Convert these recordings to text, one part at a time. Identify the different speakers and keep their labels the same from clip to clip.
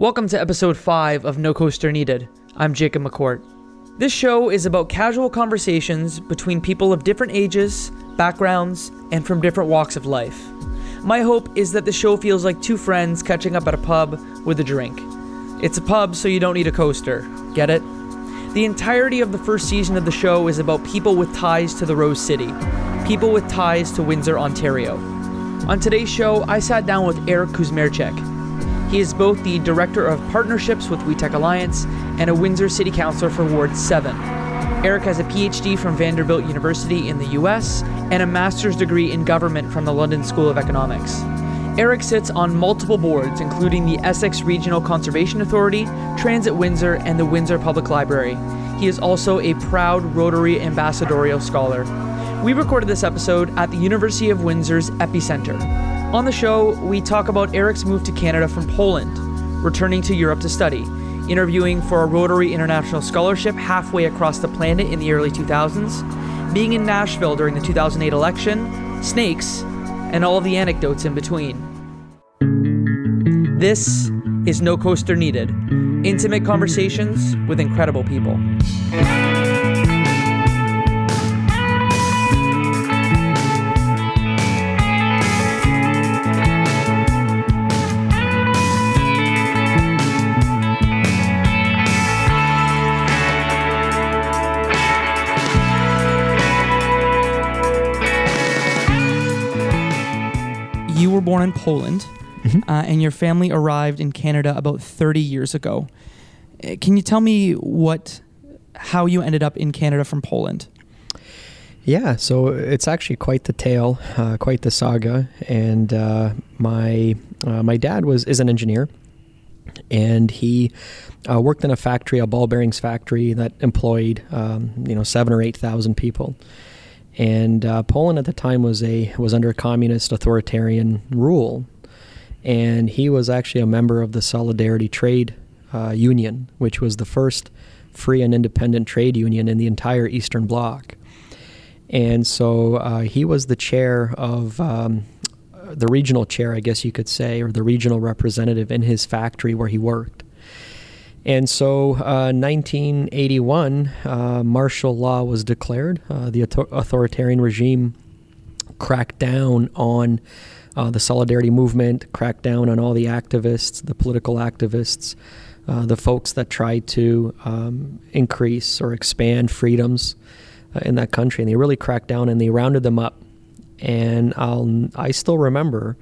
Speaker 1: Welcome to episode 5 of No Coaster Needed. I'm Jacob McCourt. This show is about casual conversations between people of different ages, backgrounds, and from different walks of life. My hope is that the show feels like two friends catching up at a pub with a drink. It's a pub, so you don't need a coaster. Get it? The entirety of the first season of the show is about people with ties to the Rose City, people with ties to Windsor, Ontario. On today's show, I sat down with Irek Kusmierczyk. He is both the Director of Partnerships with WeTech Alliance and a Windsor City Councilor for Ward 7. Irek has a PhD from Vanderbilt University in the US and a master's degree in government from the London School of Economics. Eric sits on multiple boards, including the Essex Regional Conservation Authority, Transit Windsor, and the Windsor Public Library. He is also a proud Rotary Ambassadorial Scholar. We recorded this episode at the University of Windsor's Epicenter. On the show, we talk about Irek's move to Canada from Poland, returning to Europe to study, interviewing for a Rotary International Scholarship halfway across the planet in the early 2000s, being in Nashville during the 2008 election, snakes, and all the anecdotes in between. This is No Coaster Needed intimate conversations with incredible people. Were born in Poland, uh, and your family arrived in Canada about 30 years ago. Uh, Can you tell me what, how you ended up in Canada from Poland?
Speaker 2: Yeah, so it's actually quite the tale, uh, quite the saga. And uh, my uh, my dad was is an engineer, and he uh, worked in a factory, a ball bearings factory that employed um, you know seven or eight thousand people. And uh, Poland at the time was a was under communist authoritarian rule, and he was actually a member of the Solidarity Trade uh, Union, which was the first free and independent trade union in the entire Eastern Bloc. And so uh, he was the chair of um, the regional chair, I guess you could say, or the regional representative in his factory where he worked. And so, uh, 1981, uh, martial law was declared. Uh, the author- authoritarian regime cracked down on uh, the solidarity movement, cracked down on all the activists, the political activists, uh, the folks that tried to um, increase or expand freedoms uh, in that country. And they really cracked down and they rounded them up. And I'll, I still remember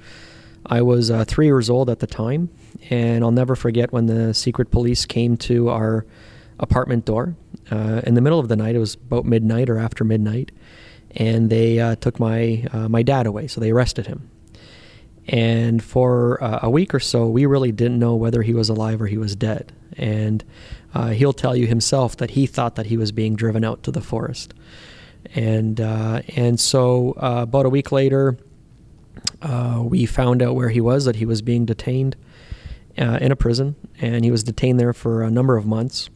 Speaker 2: I was three years old at the time, and I'll never forget when the secret police came to our apartment door uh, in the middle of the night. It was about midnight or after midnight, and they uh, took my uh, my dad away. So they arrested him, and for uh, a week or so, we really didn't know whether he was alive or he was dead. And uh, he'll tell you himself that he thought that he was being driven out to the forest, and uh, and so about a week later, we found out where he was that he was being detained uh, in a prison, and he was detained there for a number of months.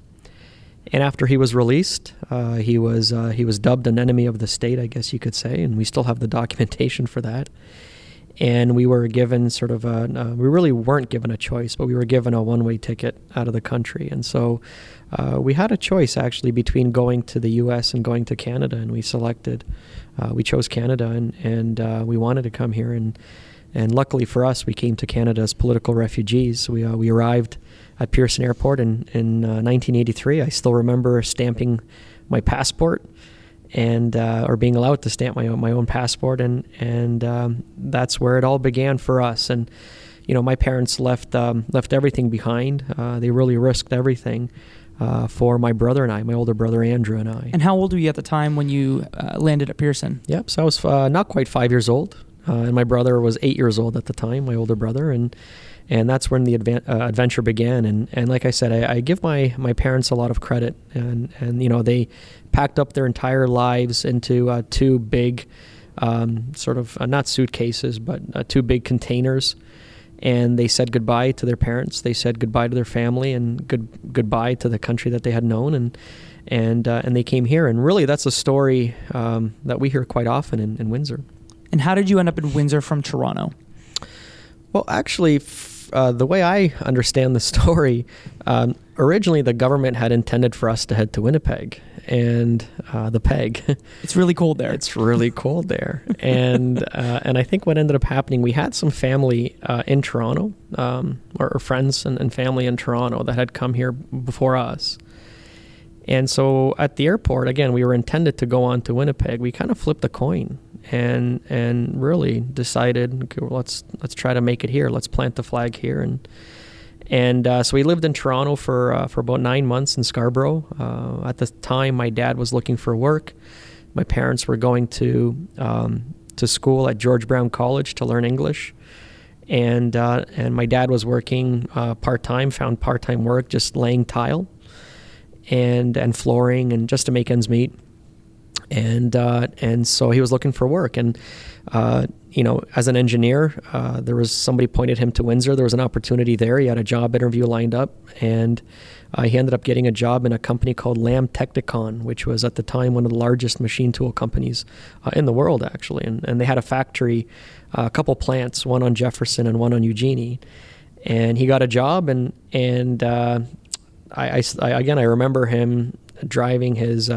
Speaker 2: And after he was released, uh, he was uh, he was dubbed an enemy of the state, I guess you could say, and we still have the documentation for that. And we were given sort of a uh, we really weren't given a choice, but we were given a one way ticket out of the country, and so uh, we had a choice actually between going to the U.S. and going to Canada, and we selected uh, we chose Canada, and and uh, we wanted to come here, and and luckily for us, we came to Canada as political refugees. We uh, we arrived at Pearson Airport in in uh, 1983. I still remember stamping my passport, and uh, or being allowed to stamp my own my own passport, and and um, that's where it all began for us. And you know, my parents left um, left everything behind. Uh, they really risked everything. Uh, for my brother and I, my older brother Andrew and I.
Speaker 1: And how old were you at the time when you uh, landed at Pearson?
Speaker 2: Yep. So I was uh, not quite five years old, uh, and my brother was eight years old at the time. My older brother, and and that's when the uh, adventure began. And and like I said, I, I give my my parents a lot of credit, and and you know they packed up their entire lives into uh, two big, um, sort of uh, not suitcases, but uh, two big containers. And they said goodbye to their parents. They said goodbye to their family, and good goodbye to the country that they had known. And and uh, and they came here. And really, that's a story um, that we hear quite often in, in Windsor.
Speaker 1: And how did you end up in Windsor from Toronto?
Speaker 2: Well, actually, f- uh, the way I understand the story, um, originally the government had intended for us to head to Winnipeg and uh, the Peg.
Speaker 3: It's really cold there.
Speaker 2: it's really cold there, and uh, and I think what ended up happening, we had some family uh, in Toronto, um, or, or friends and, and family in Toronto that had come here before us. And so at the airport, again, we were intended to go on to Winnipeg. We kind of flipped a coin and and really decided okay, well, let's let's try to make it here. Let's plant the flag here and and uh, so we lived in Toronto for uh, for about nine months in Scarborough. Uh, at the time, my dad was looking for work. My parents were going to um, to school at George Brown College to learn English, and uh, and my dad was working uh, part time. Found part time work just laying tile and and flooring and just to make ends meet. And uh, and so he was looking for work and uh, you know, as an engineer, uh, there was somebody pointed him to Windsor. There was an opportunity there. He had a job interview lined up, and uh, he ended up getting a job in a company called Lamb Technicon, which was at the time one of the largest machine tool companies uh, in the world, actually. And, and they had a factory, uh, a couple plants, one on Jefferson and one on Eugenie. And he got a job, and and uh, I, I, I, again I remember him driving his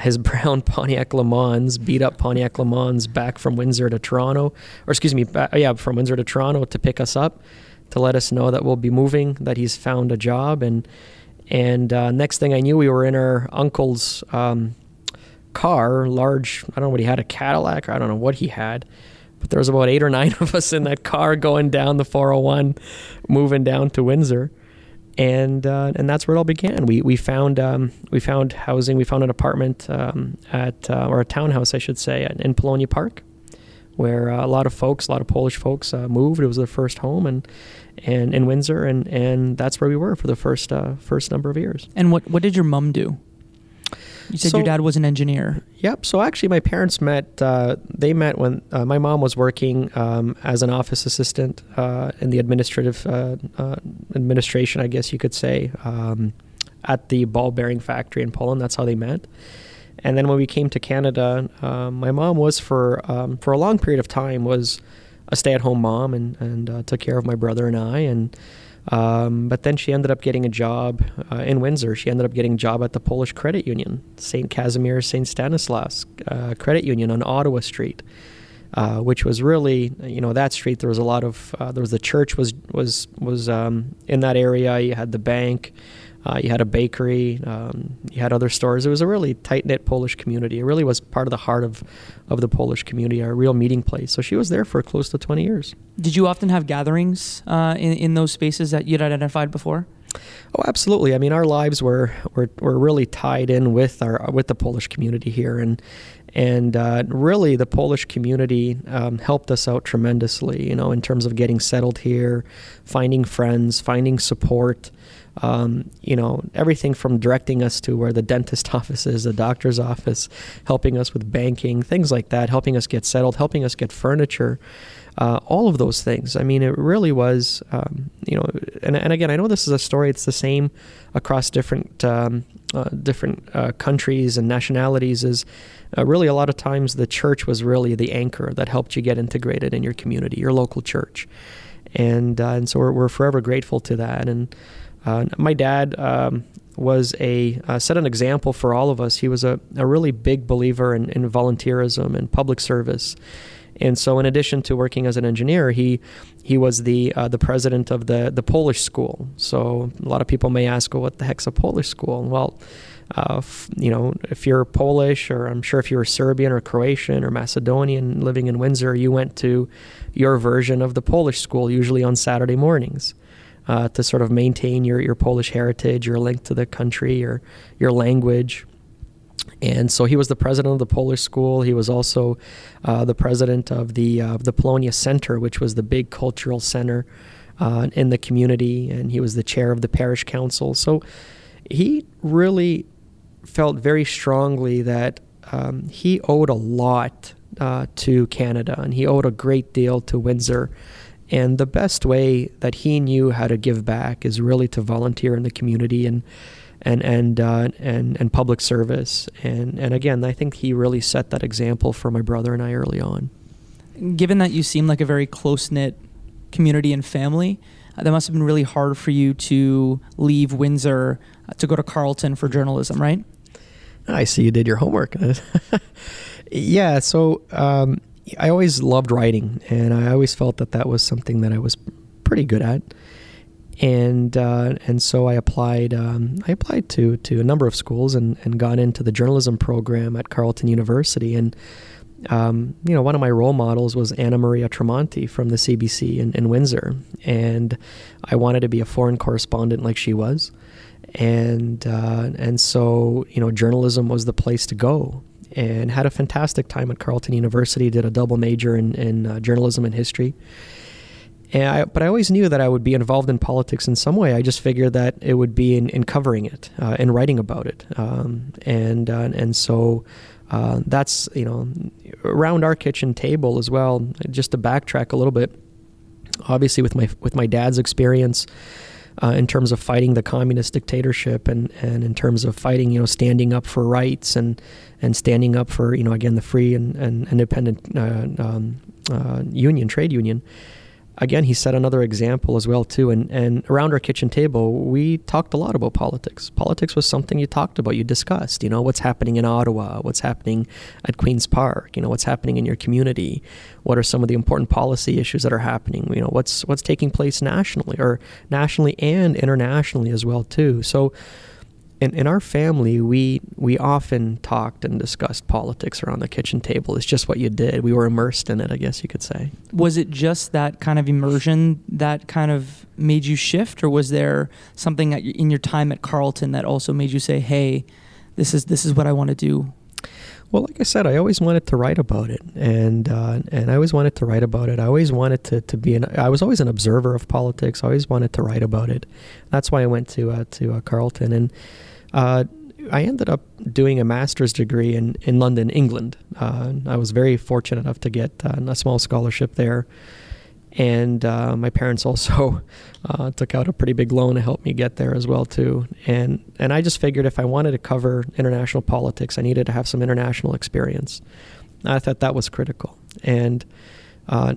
Speaker 2: his brown Pontiac Le Mans, beat up Pontiac Le Mans, back from Windsor to Toronto, or excuse me, back, yeah, from Windsor to Toronto to pick us up, to let us know that we'll be moving, that he's found a job, and and uh, next thing I knew, we were in our uncle's um, car, large. I don't know what he had, a Cadillac, or I don't know what he had, but there was about eight or nine of us in that car going down the 401, moving down to Windsor and uh, and that's where it all began. We we found um, we found housing. We found an apartment um, at uh, or a townhouse, I should say, in Polonia Park, where uh, a lot of folks, a lot of Polish folks, uh, moved. It was their first home, and and in Windsor, and and that's where we were for the first uh, first number of years.
Speaker 3: And what what did your mom do? You said so, your dad was an engineer.
Speaker 2: Yep. So actually, my parents met. Uh, they met when uh, my mom was working um, as an office assistant uh, in the administrative uh, uh, administration, I guess you could say, um, at the ball bearing factory in Poland. That's how they met. And then when we came to Canada, um, my mom was for um, for a long period of time was a stay at home mom and and uh, took care of my brother and I and. Um, but then she ended up getting a job uh, in Windsor. She ended up getting a job at the Polish Credit Union, St. Casimir St. Stanislaus uh, Credit Union on Ottawa Street, uh, which was really, you know, that street. There was a lot of uh, there was the church was was was um, in that area. You had the bank. Uh, you had a bakery, um, you had other stores. It was a really tight knit Polish community. It really was part of the heart of, of the Polish community, a real meeting place. So she was there for close to 20 years.
Speaker 3: Did you often have gatherings uh, in, in those spaces that you'd identified before?
Speaker 2: Oh, absolutely. I mean, our lives were, were, were really tied in with our with the Polish community here, and and uh, really the Polish community um, helped us out tremendously. You know, in terms of getting settled here, finding friends, finding support um, you know, everything from directing us to where the dentist office is, the doctor's office, helping us with banking, things like that, helping us get settled, helping us get furniture, uh, all of those things. I mean, it really was, um, you know, and, and again, I know this is a story, it's the same across different. Um, uh, different uh, countries and nationalities is uh, really a lot of times the church was really the anchor that helped you get integrated in your community, your local church, and uh, and so we're, we're forever grateful to that. And uh, my dad um, was a uh, set an example for all of us. He was a, a really big believer in, in volunteerism and public service. And so, in addition to working as an engineer, he he was the uh, the president of the the Polish school. So a lot of people may ask, "Well, what the heck's a Polish school?" Well, uh, f- you know, if you're Polish, or I'm sure if you were Serbian or Croatian or Macedonian living in Windsor, you went to your version of the Polish school, usually on Saturday mornings uh, to sort of maintain your, your Polish heritage, your link to the country, your your language. And so he was the president of the Polish school. He was also uh, the president of the uh, the Polonia Center, which was the big cultural center uh, in the community, and he was the chair of the parish council. So he really felt very strongly that um, he owed a lot uh, to Canada, and he owed a great deal to Windsor. And the best way that he knew how to give back is really to volunteer in the community and and and uh, and and public service. And and again, I think he really set that example for my brother and I early on.
Speaker 3: Given that you seem like a very close knit community and family. Uh, that must have been really hard for you to leave Windsor uh, to go to Carleton for journalism, right?
Speaker 2: I see you did your homework. yeah, so um, I always loved writing, and I always felt that that was something that I was pretty good at. And uh, and so I applied. Um, I applied to to a number of schools and, and got into the journalism program at Carleton University. And um, you know, one of my role models was Anna Maria Tremonti from the CBC in, in Windsor, and I wanted to be a foreign correspondent like she was and uh, and so you know journalism was the place to go and had a fantastic time at Carleton University did a double major in, in uh, journalism and history and I, but I always knew that I would be involved in politics in some way. I just figured that it would be in, in covering it uh, writing about it, um, and uh, and so uh, that's you know around our kitchen table as well. Just to backtrack a little bit, obviously with my with my dad's experience, uh, in terms of fighting the communist dictatorship and, and in terms of fighting, you know, standing up for rights and, and standing up for, you know, again, the free and, and independent uh, um, uh, union, trade union again, he set another example as well too. And and around our kitchen table, we talked a lot about politics. Politics was something you talked about, you discussed. You know, what's happening in Ottawa, what's happening at Queens Park. You know, what's happening in your community. What are some of the important policy issues that are happening? You know, what's what's taking place nationally or nationally and internationally as well too. So in, in our family, we we often talked and discussed politics around the kitchen table. It's just what you did. We were immersed in it, I guess you could say.
Speaker 3: Was it just that kind of immersion that kind of made you shift, or was there something in your time at Carleton that also made you say, "Hey, this is this is what I want to do"?
Speaker 2: Well, like I said, I always wanted to write about it, and uh, and I always wanted to write about it. I always wanted to, to be an. I was always an observer of politics. I always wanted to write about it. That's why I went to uh, to uh, Carleton, and uh, I ended up doing a master's degree in, in London, England. Uh, I was very fortunate enough to get uh, a small scholarship there. And uh, my parents also uh, took out a pretty big loan to help me get there as well too. And and I just figured if I wanted to cover international politics, I needed to have some international experience. I thought that was critical. And uh,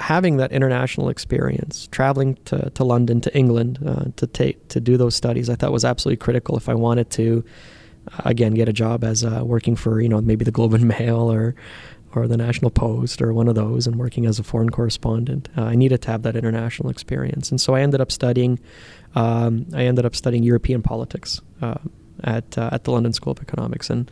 Speaker 2: having that international experience, traveling to, to London, to England, uh, to take to do those studies, I thought was absolutely critical if I wanted to, uh, again, get a job as uh, working for you know maybe the Globe and Mail or or the National Post or one of those, and working as a foreign correspondent. Uh, I needed to have that international experience, and so I ended up studying. Um, I ended up studying European politics uh, at at the London School of Economics, and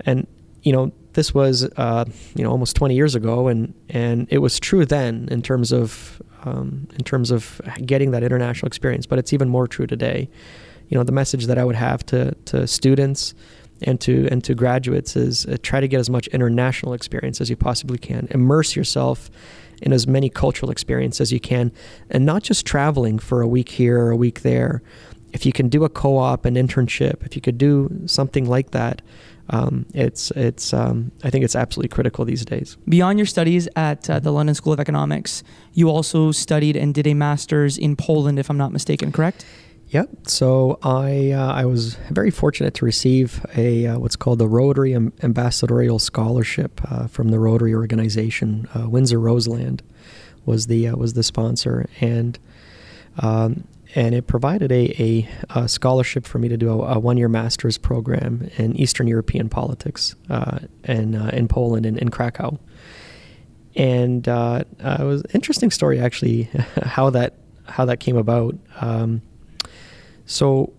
Speaker 2: and you know this was uh, you know almost 20 years ago, and and it was true then in terms of um, in terms of getting that international experience. But it's even more true today. You know, the message that I would have to to students and to and to graduates is uh, try to get as much international experience as you possibly can. Immerse yourself in as many cultural experiences as you can, and not just traveling for a week here or a week there. If you can do a co-op, an internship, if you could do something like that, um, it's it's um, I think it's absolutely critical these days.
Speaker 3: Beyond your studies at uh, the London School of Economics, you also studied and did a master's in Poland, if I'm not mistaken, correct?
Speaker 2: Yep. So I uh, I was very fortunate to receive a uh, what's called the Rotary Ambassadorial Scholarship uh, from the Rotary organization. Uh, Windsor Roseland was the uh, was the sponsor, and um, and it provided a, a, a, scholarship for me to do a, a, one-year master's program in Eastern European politics uh, in uh, in Poland in, in Krakow. And uh, uh it was an interesting story actually how that how that came about. Um, so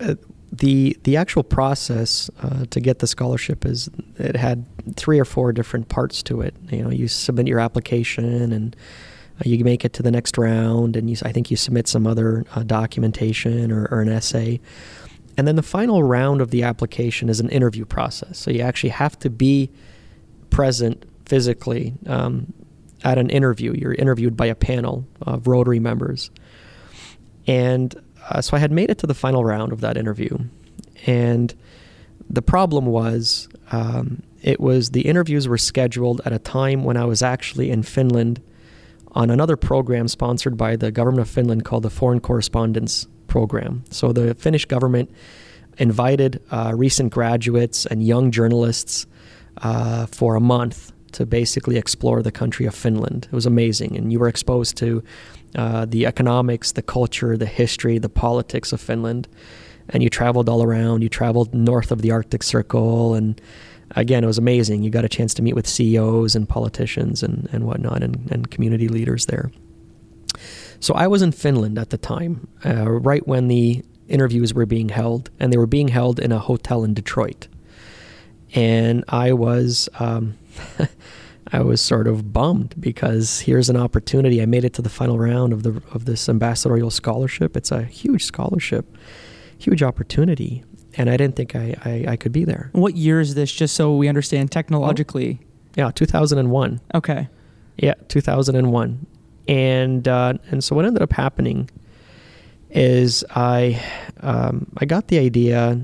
Speaker 2: uh, the the actual process uh, to get the scholarship is it had three or four different parts to it. You know, you submit your application and you make it to the next round, and you, I think you submit some other uh, documentation or, or, an essay. And then the final round of the application is an interview process. So you actually have to be present physically um, at an interview. You're interviewed by a panel of Rotary members. And uh, so I had made it to the final round of that interview. And the problem was um, it was the interviews were scheduled at a time when I was actually in Finland on another program sponsored by the government of Finland called the Foreign Correspondence Program. So the Finnish government invited uh, recent graduates and young journalists uh, for a month to basically explore the country of Finland. It was amazing, and you were exposed to uh, the economics, the culture, the history, the politics of Finland. And you traveled all around. You traveled north of the Arctic Circle, and again, it was amazing. You got a chance to meet with CEOs and politicians and, and whatnot, and, and community leaders there. So I was in Finland at the time, uh, right when the interviews were being held, and they were being held in a hotel in Detroit. And I was, um, I was sort of bummed because here's an opportunity. I made it to the final round of the of this ambassadorial scholarship. It's a huge scholarship, huge opportunity, and I didn't think I, I, I could be there.
Speaker 3: What year is this? Just so we understand technologically.
Speaker 2: Yeah, 2001.
Speaker 3: Okay.
Speaker 2: Yeah, 2001, and uh, and so what ended up happening is I um, I got the idea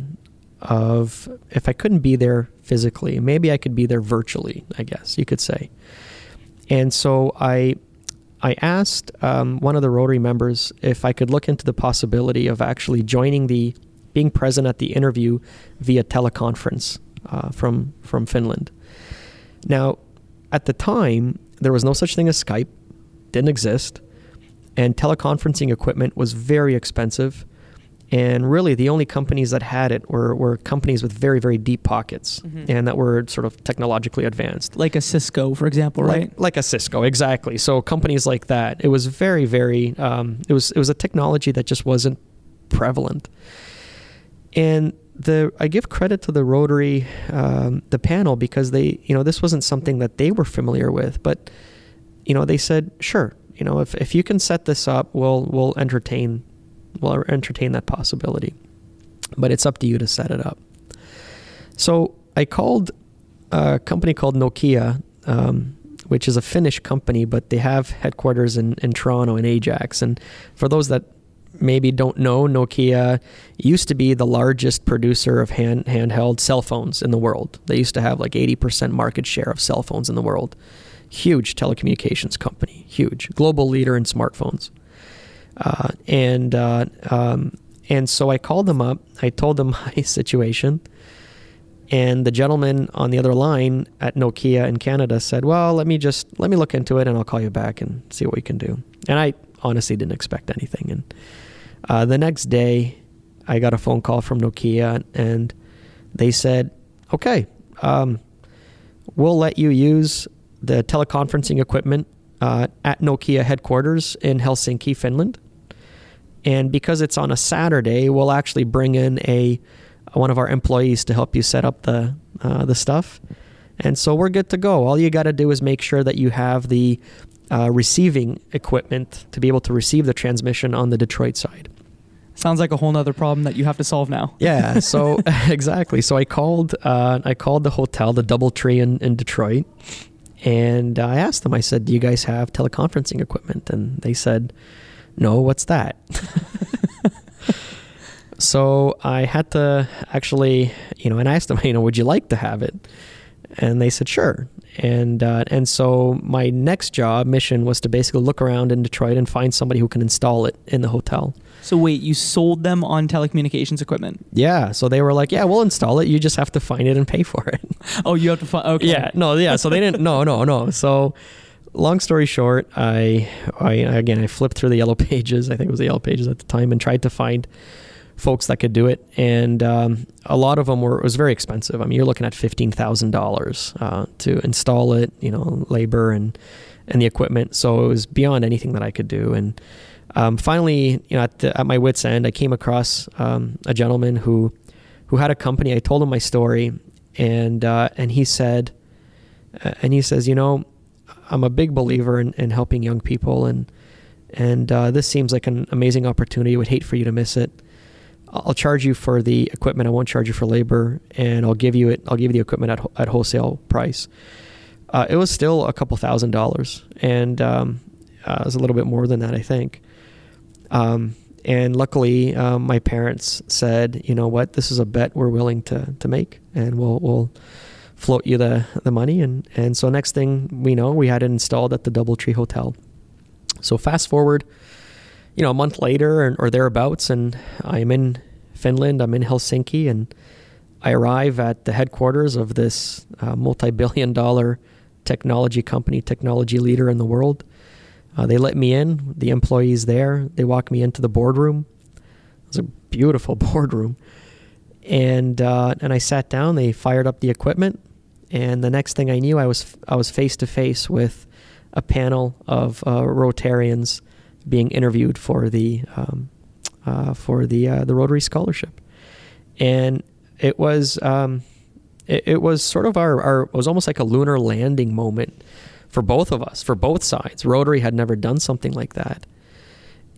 Speaker 2: of if I couldn't be there physically, maybe I could be there virtually. I guess you could say. And so I I asked um, one of the Rotary members if I could look into the possibility of actually joining the being present at the interview via teleconference uh, from from Finland. Now, at the time, there was no such thing as Skype, didn't exist and teleconferencing equipment was very expensive. And really, the only companies that had it were, were companies with very, very deep pockets mm-hmm. and that were sort of technologically advanced.
Speaker 3: Like a Cisco, for example, right?
Speaker 2: Like, like a Cisco, exactly. So companies like that. It was very, very. Um, it was it was a technology that just wasn't prevalent. And the I give credit to the Rotary, um, the panel because they, you know, this wasn't something that they were familiar with, but you know, they said, sure, you know, if, if you can set this up, we'll we'll entertain we'll entertain that possibility. But it's up to you to set it up. So I called a company called Nokia, um, which is a Finnish company, but they have headquarters in, in Toronto and Ajax. And for those that maybe don't know, Nokia used to be the largest producer of hand, handheld cell phones in the world. They used to have like 80% market share of cell phones in the world huge telecommunications company, huge global leader in smartphones. Uh, and uh, um, and so I called them up. I told them my situation, and the gentleman on the other line at Nokia in Canada said, "Well, let me just let me look into it, and I'll call you back and see what we can do." And I honestly didn't expect anything. And uh, the next day, I got a phone call from Nokia, and they said, "Okay, um, we'll let you use the teleconferencing equipment uh, at Nokia headquarters in Helsinki, Finland. And because it's on a Saturday, we'll actually bring in a one of our employees to help you set up the uh, the stuff. And so we're good to go. All you got to do is make sure that you have the uh, receiving equipment to be able to receive the transmission on the Detroit side.
Speaker 3: Sounds like a whole nother problem that you have to solve now.
Speaker 2: yeah. So exactly. So I called. Uh, I called the hotel, the DoubleTree in, in Detroit, and I asked them, I said, Do you guys have teleconferencing equipment? And they said, No, what's that? so I had to actually, you know, and I asked them, you know, would you like to have it? And they said, sure. And uh, and so my next job mission was to basically look around in Detroit and find somebody who can install it in the hotel.
Speaker 3: So wait, you sold them on telecommunications equipment?
Speaker 2: Yeah. So they were like, "Yeah, we'll install it. You just have to find it and pay for it."
Speaker 3: Oh, you have to find. Okay.
Speaker 2: Yeah. No. Yeah. So they didn't. No. No. No. So, long story short, I, I again, I flipped through the yellow pages. I think it was the yellow pages at the time, and tried to find folks that could do it. And um, a lot of them were. It was very expensive. I mean, you're looking at fifteen thousand uh, dollars to install it. You know, labor and and the equipment. So it was beyond anything that I could do. And um, finally, you know, at, the, at, my wits' end, I came across um, a gentleman who who had a company. I told him my story, and uh, and he said, uh, and he says, you know, I'm a big believer in, in helping young people, and and uh, this seems like an amazing opportunity. I would hate for you to miss it. I'll charge you for the equipment. I won't charge you for labor, and I'll give you it. I'll give you the equipment at at wholesale price. Uh, it was still a couple thousand dollars, and um, uh, it was a little bit more than that, I think. Um, and luckily, um, my parents said, you know what, this is a bet we're willing to, to make, and we'll, we'll float you the, the money. And, and so, next thing we know, we had it installed at the Doubletree Hotel. So, fast forward, you know, a month later or, or thereabouts, and I'm in Finland, I'm in Helsinki, and I arrive at the headquarters of this uh, multi billion dollar technology company, technology leader in the world. Uh, they let me in, the employees there. They walked me into the boardroom. It was a beautiful boardroom. And, uh, and I sat down, they fired up the equipment. And the next thing I knew, I was, I was face to face with a panel of uh, Rotarians being interviewed for the, um, uh, for the, uh, the Rotary Scholarship. And it was, um, it, it was sort of our, our, it was almost like a lunar landing moment for both of us, for both sides. Rotary had never done something like that.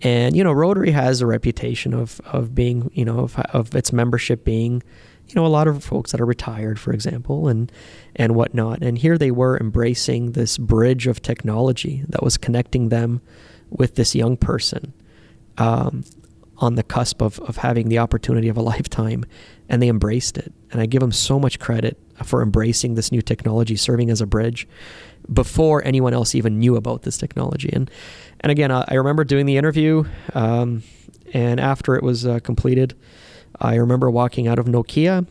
Speaker 2: And you know, Rotary has a reputation of of being, you know, of, of its membership being, you know, a lot of folks that are retired, for example, and and whatnot. And here they were embracing this bridge of technology that was connecting them with this young person um, on the cusp of of having the opportunity of a lifetime, and they embraced it. And I give them so much credit for embracing this new technology, serving as a bridge before anyone else even knew about this technology. And and again, I, I remember doing the interview, um, and after it was uh, completed, I remember walking out of Nokia.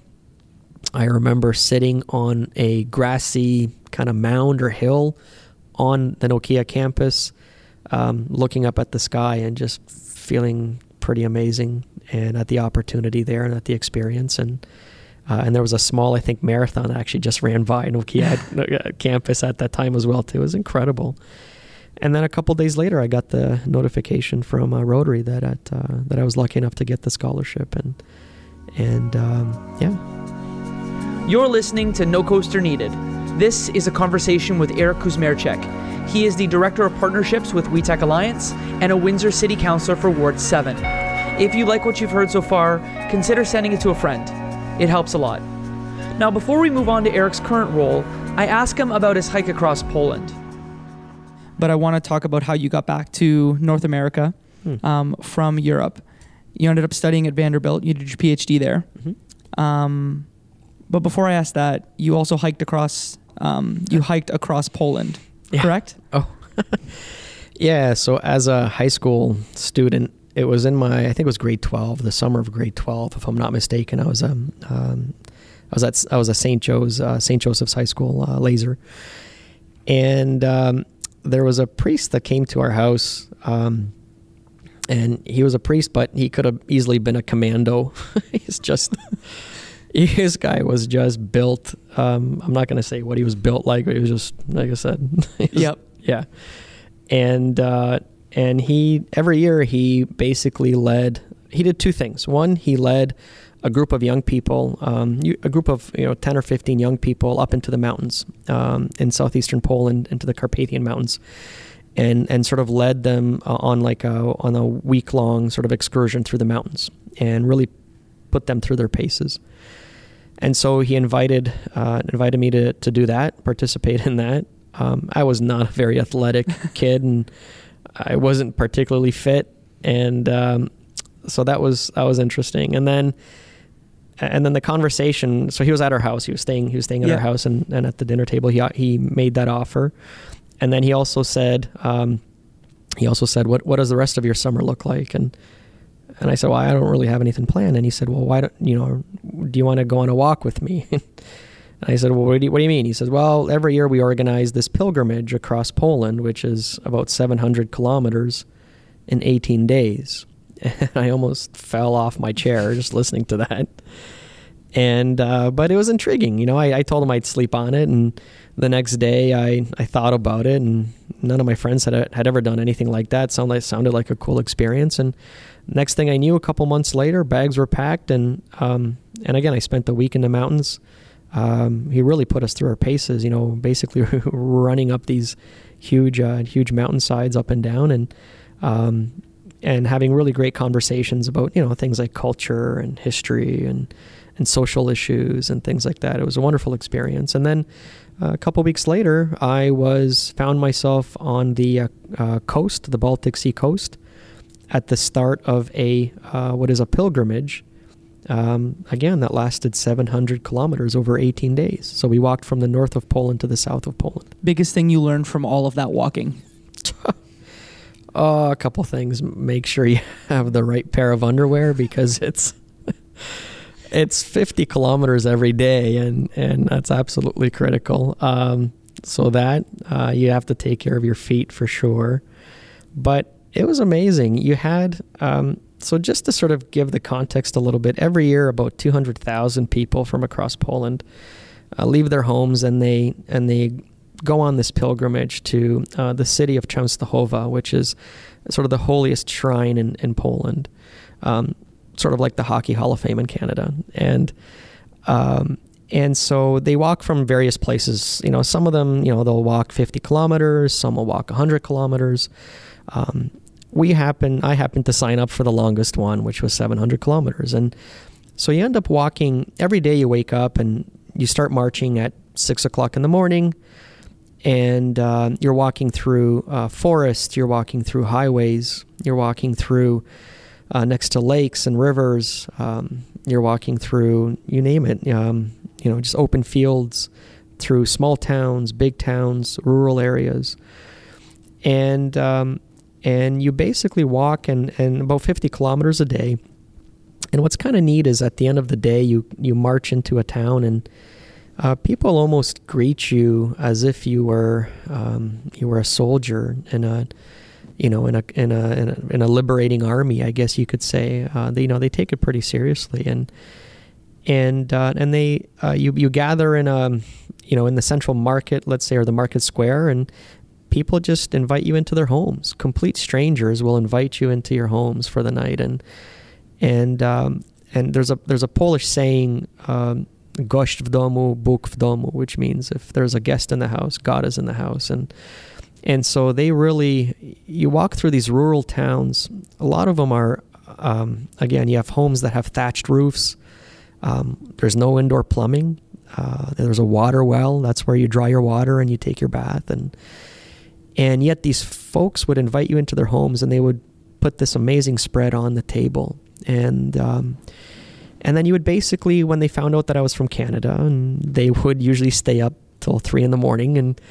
Speaker 2: I remember sitting on a grassy kind of mound or hill on the Nokia campus, um, looking up at the sky and just feeling pretty amazing and at the opportunity there and at the experience and uh, and there was a small, I think, marathon that actually just ran by Nokia campus at that time as well too. It was incredible. And then a couple days later, I got the notification from uh, Rotary that at, uh, that I was lucky enough to get the scholarship, and and um, yeah.
Speaker 3: You're listening to No Coaster Needed. This is a conversation with Irek Kusmierczyk. He is the Director of Partnerships with WeTech Alliance and a Windsor City Councilor for Ward 7. If you like what you've heard so far, consider sending it to a friend. It helps a lot. Now, before we move on to Irek's current role, I ask him about his hike across Poland. But I want to talk about how you got back to North America hmm. um, from Europe. You ended up studying at Vanderbilt. You did your PhD there. Mm-hmm. Um, but before I ask that, you also hiked across. Um, you hiked across Poland, yeah. correct?
Speaker 2: Oh, yeah. So as a high school student, it was in my I think it was grade twelve, the summer of grade twelve, if I'm not mistaken. I was um, um I was at I was at St. Joe's uh, St. Joseph's High School uh, laser, and um, there was a priest that came to our house. Um, and he was a priest, but he could have easily been a commando. He's just his guy was just built. Um, I'm not going to say what he was built like, but he was just like I said.
Speaker 3: yep.
Speaker 2: Yeah. And uh, and he every year he basically led. He did two things. One, he led a group of young people, um, a group of you know ten or fifteen young people up into the mountains um, in southeastern Poland, into the Carpathian Mountains, and and sort of led them uh, on like a on a week long sort of excursion through the mountains, and really put them through their paces. And so he invited uh, invited me to to do that, participate in that. Um, I was not a very athletic kid, and I wasn't particularly fit, and um, so that was that was interesting. And then and then the conversation. So he was at our house. He was staying. He was staying at yeah. our house, and, and at the dinner table, he he made that offer, and then he also said, um, he also said, "What what does the rest of your summer look like?" And and I said, "Well, I don't really have anything planned." And he said, "Well, why don't you know? Do you want to go on a walk with me?" And I said, Well, what do, you, what do you mean? He says, Well, every year we organize this pilgrimage across Poland, which is about 700 kilometers in 18 days. And I almost fell off my chair just listening to that. And, uh, but it was intriguing. You know, I, I told him I'd sleep on it. And the next day I, I thought about it. And none of my friends had, had ever done anything like that. Sounded sounded like a cool experience. And next thing I knew, a couple months later, bags were packed. And, um, and again, I spent the week in the mountains um, he really put us through our paces. You know, basically running up these huge, uh, huge mountainsides up and down, and um, and having really great conversations about you know things like culture and history and and social issues and things like that. It was a wonderful experience. And then uh, a couple weeks later, I was found myself on the uh, uh, coast, the Baltic Sea coast, at the start of a uh, what is a pilgrimage um, again, that lasted 700 kilometers over 18 days. So we walked from the north of Poland to the south of Poland.
Speaker 3: Biggest thing you learned from all of that walking?
Speaker 2: oh, a couple things. Make sure you have the right pair of underwear because it's it's 50 kilometers every day, and and that's absolutely critical. Um, so that uh, you have to take care of your feet for sure. But it was amazing. You had um, so just to sort of give the context a little bit, every year about 200,000 people from across Poland uh, leave their homes and they and they go on this pilgrimage to uh, the city of Częstochowa, which is sort of the holiest shrine in, in Poland, um, sort of like the Hockey Hall of Fame in Canada. And um, and so they walk from various places. You know, some of them, you know, they'll walk 50 kilometers, some will walk 100 kilometers. Um, we happen, I happened to sign up for the longest one, which was 700 kilometers. And so you end up walking every day. You wake up and you start marching at six o'clock in the morning, and uh, you're walking through uh, forests, you're walking through highways, you're walking through uh, next to lakes and rivers, um, you're walking through you name it, um, you know, just open fields, through small towns, big towns, rural areas, and um, and you basically walk and, and about 50 kilometers a day. And what's kind of neat is at the end of the day, you you march into a town and uh, people almost greet you as if you were um, you were a soldier in a you know in a in a in a, in a liberating army, I guess you could say. Uh, they, you know they take it pretty seriously and and uh, and they uh, you you gather in a you know in the central market, let's say, or the market square, and people just invite you into their homes. Complete strangers will invite you into your homes for the night, and and um, and there's a there's a Polish saying, um, "Gość w domu, Bóg w domu," which means if there's a guest in the house, God is in the house, and and so they really you walk through these rural towns. A lot of them are um, again you have homes that have thatched roofs. Um, there's no indoor plumbing. Uh, there's a water well. That's where you draw your water and you take your bath and and yet these folks would invite you into their homes and they would put this amazing spread on the table. And um, and then you would basically, when they found out that I was from Canada, and they would usually stay up till three in the morning and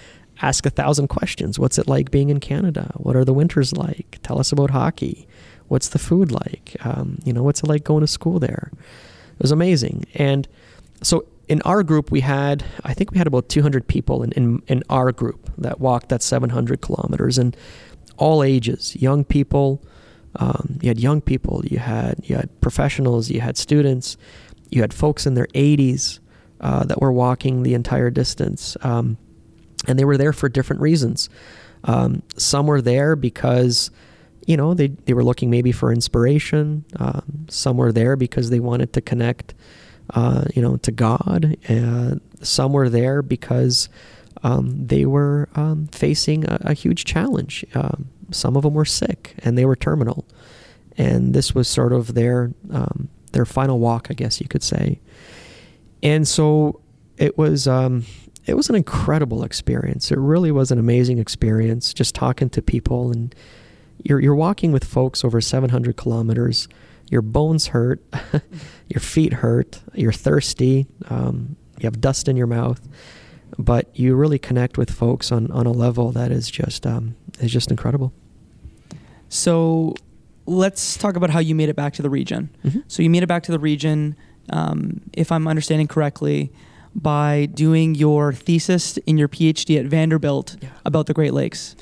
Speaker 2: ask a thousand questions. What's it like being in Canada? What are the winters like? Tell us about hockey. What's the food like? Um, you know, what's it like going to school there? It was amazing. And so in our group, we had, I think we had about 200 people in, in, in our group that walked that 700 kilometers and all ages, young people. Um, you had young people, you had, you had professionals, you had students, you had folks in their 80s uh, that were walking the entire distance. Um, and they were there for different reasons. Um, some were there because, you know, they, they were looking maybe for inspiration. Um, some were there because they wanted to connect uh, you know, to God. Uh, some were there because um, they were um, facing a, a, huge challenge. Um, some of them were sick and they were terminal, and this was sort of their um, their final walk, I guess you could say. And so it was um, it was an incredible experience. It really was an amazing experience. Just talking to people and you're you're walking with folks over 700 kilometers your bones hurt, your feet hurt, you're thirsty, um, you have dust in your mouth, but you really connect with folks on, on a level that is just um, is just incredible.
Speaker 3: So let's talk about how you made it back to the region. Mm-hmm. So you made it back to the region, um, if I'm understanding correctly, by doing your thesis in your PhD at Vanderbilt yeah. about the Great Lakes.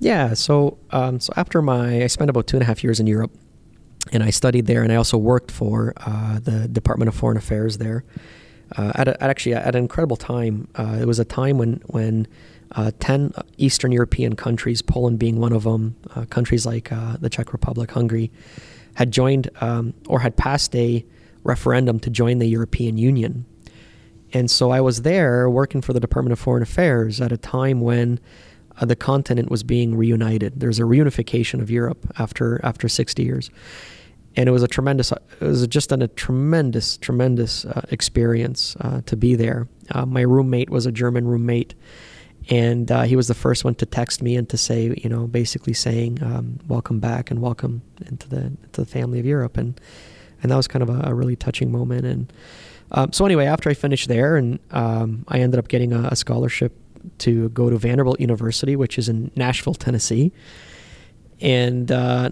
Speaker 2: Yeah. So um, so after my I spent about two and a half years in Europe and I studied there, and I also worked for uh, the Department of Foreign Affairs there. Uh, at, a, at, actually at an incredible time. Uh, it was a time when when uh, ten Eastern European countries, Poland being one of them, uh, countries like uh, the Czech Republic, Hungary, had joined um, or had passed a referendum to join the European Union. And so I was there working for the Department of Foreign Affairs at a time when uh, the continent was being reunited. There's a reunification of Europe after after 60 years, and it was a tremendous. It was just an, a tremendous, tremendous uh, experience uh, to be there. Uh, my roommate was a German roommate, and uh, he was the first one to text me and to say, you know, basically saying, um, "Welcome back and welcome into the into the family of Europe," and and that was kind of a, a really touching moment. And um, so anyway, after I finished there, and um, I ended up getting a, a scholarship to go to Vanderbilt University, which is in Nashville, Tennessee, and uh,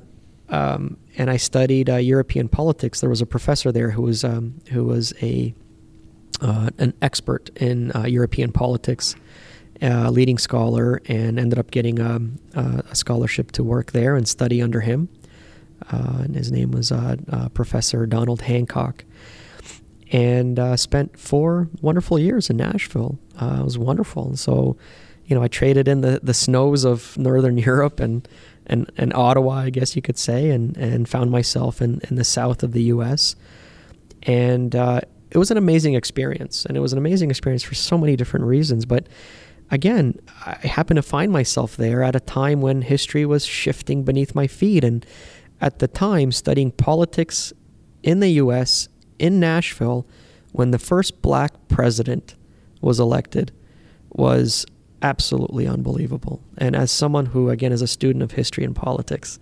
Speaker 2: um, and I studied uh, European politics. There was a professor there who was um, who was a uh, an expert in uh, European politics, uh, leading scholar, and ended up getting a, a, scholarship to work there and study under him. Uh, and his name was uh, uh, Professor Donald Hancock. And spent four wonderful years in Nashville. it was wonderful. And so, you know, I traded in the, the snows of Northern Europe and, and, and Ottawa, I guess you could say, and, and found myself in, in the south of the U.S. And uh, it was an amazing experience. And it was an amazing experience for so many different reasons. But again, I happened to find myself there at a time when history was shifting beneath my feet. And at the time, studying politics in the U.S., in Nashville, when the first black president was elected, was absolutely unbelievable. And as someone who, again, is a student of history and politics,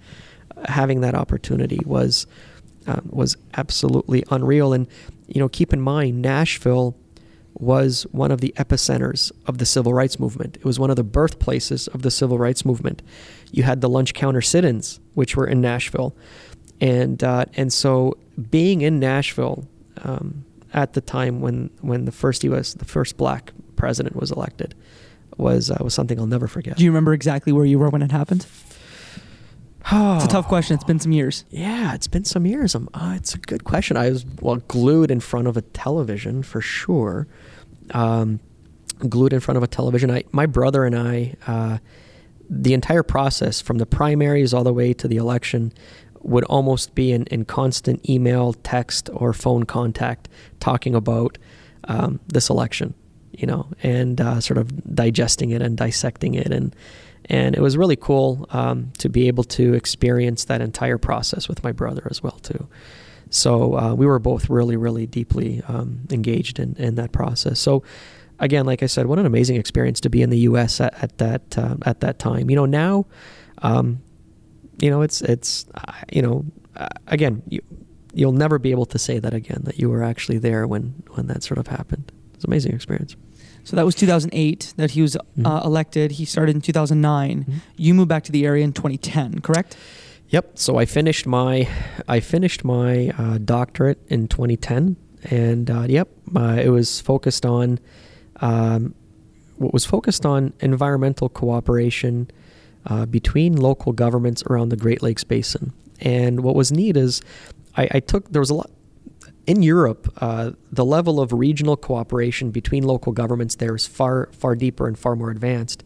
Speaker 2: having that opportunity was uh, was absolutely unreal. And you know, keep in mind, Nashville was one of the epicenters of the civil rights movement. It was one of the birthplaces of the civil rights movement. You had the lunch counter sit-ins, which were in Nashville, and uh, and so being in Nashville um, at the time when when the first U.S. the first black president was elected was uh, was something I'll never forget.
Speaker 3: Do you remember exactly where you were when it happened? Oh, it's a tough question. It's been some years.
Speaker 2: Yeah, it's been some years. Um, uh, it's a good question. I was well glued in front of a television for sure. Um, glued in front of a television. I, my brother and I, uh, the entire process from the primaries all the way to the election would almost be in, in constant email, text, or phone contact talking about um, this election you know, and uh, sort of digesting it and dissecting it. And, and it was really cool um, to be able to experience that entire process with my brother as well, too. So uh, we were both really, really deeply um, engaged in, in that process. So again, like I said, what an amazing experience to be in the U.S. at, at that uh, at that time. You know, now, um, you know, it's it's uh, you know, uh, again, you, you'll never be able to say that again that you were actually there when when that sort of happened. It's an amazing experience.
Speaker 3: So that was 2008 that he was mm-hmm. uh, elected. He started in 2009. Mm-hmm. You moved back to the area in 2010, correct?
Speaker 2: Yep. So I finished my I finished my uh, doctorate in 2010, and uh, yep, uh, it was focused on um, what was focused on environmental cooperation uh, between local governments around the Great Lakes Basin. And what was neat is I, I took there was a lot in Europe, uh, the level of regional cooperation between local governments there is far, far deeper and far more advanced.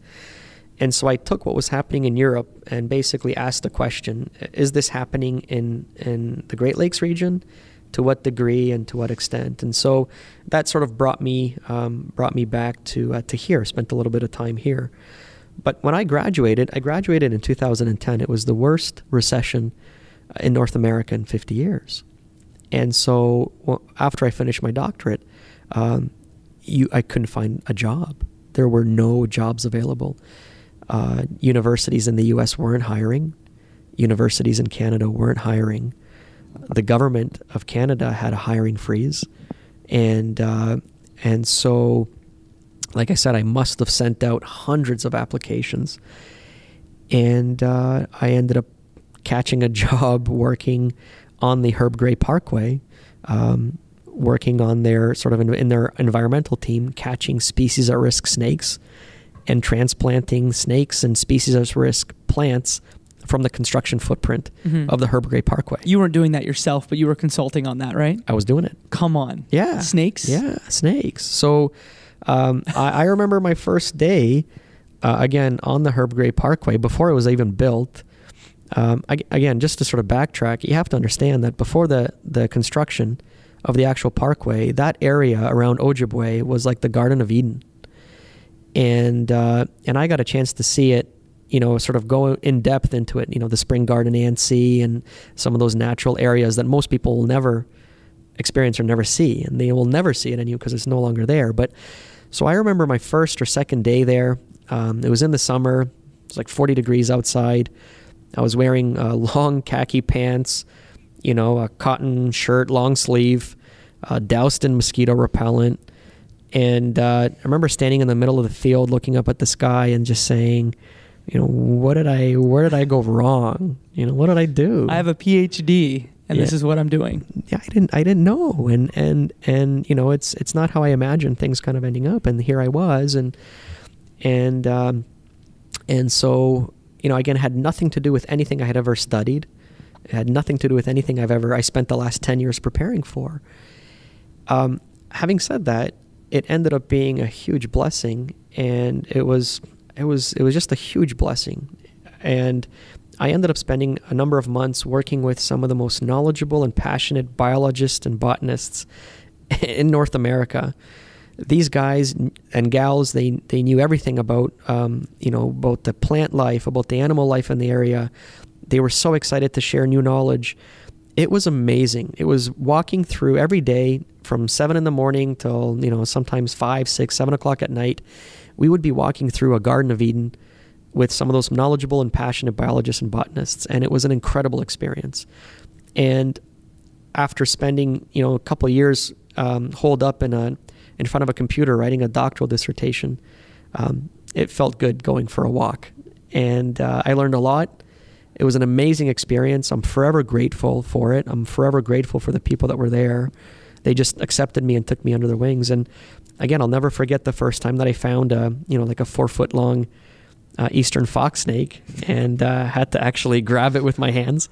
Speaker 2: And so I took what was happening in Europe and basically asked the question: Is this happening in in the Great Lakes region? To what degree and to what extent? And so that sort of brought me um, brought me back to uh, to here. Spent a little bit of time here. But when I graduated, I graduated in 2010. It was the worst recession in North America in 50 years. And so well, after I finished my doctorate, um, you, I couldn't find a job. There were no jobs available. Uh, universities in the U.S. weren't hiring. Universities in Canada weren't hiring. The government of Canada had a hiring freeze, and uh, and so, like I said, I must have sent out hundreds of applications, and uh, I ended up catching a job working on the Herb Gray Parkway, um, working on their sort of in, in, their environmental team, catching species at risk snakes and transplanting snakes and species at risk plants from the construction footprint mm-hmm. of the Herb Gray Parkway.
Speaker 3: You weren't doing that yourself, but you were consulting on that, right?
Speaker 2: I was doing it.
Speaker 3: Come on.
Speaker 2: Yeah.
Speaker 3: Snakes?
Speaker 2: Yeah, snakes. So um, I, I, remember my first day, uh, again, on the Herb Gray Parkway, before it was even built. Um, again, just to sort of backtrack, you have to understand that before the, the construction of the actual parkway, that area around Ojibway was like the Garden of Eden. And, uh, and I got a chance to see it, you know, sort of go in depth into it, you know, the Spring Garden ANSI and some of those natural areas that most people will never experience or never see. And they will never see it anymore because it's no longer there. But so I remember my first or second day there. Um, it was in the summer, it was like 40 degrees outside I was wearing uh, long khaki pants, you know, a cotton shirt, long sleeve, uh, doused in mosquito repellent. And uh, I remember standing in the middle of the field looking up at the sky and just saying, you know, what did I, where did I go wrong? You know, what did I do?
Speaker 3: I have a PhD and yeah. this is what I'm doing.
Speaker 2: Yeah, I didn't, I didn't know. And, and, and, you know, it's, it's not how I imagined things kind of ending up. And here I was. And, and um, and so you know again had nothing to do with anything I had ever studied. It had nothing to do with anything I've ever I spent the last ten years preparing for. Um, having said that, it ended up being a huge blessing, and it was it was it was just a huge blessing, and I ended up spending a number of months working with some of the most knowledgeable and passionate biologists and botanists in North America. These guys and gals, they, they knew everything about, um, you know, about the plant life, about the animal life in the area. They were so excited to share new knowledge. It was amazing. It was walking through every day from seven in the morning till, you know, sometimes five, six, seven o'clock at night. We would be walking through a Garden of Eden with some of those knowledgeable and passionate biologists and botanists, and it was an incredible experience. And after spending, you know, a couple of years um, holed up in a in front of a computer writing a doctoral dissertation, um, it felt good going for a walk, and uh, I learned a lot. It was an amazing experience. I'm forever grateful for it. I'm forever grateful for the people that were there. They just accepted me and took me under their wings. And again, I'll never forget the first time that I found a, you know, like a four foot long uh, eastern fox snake and uh, had to actually grab it with my hands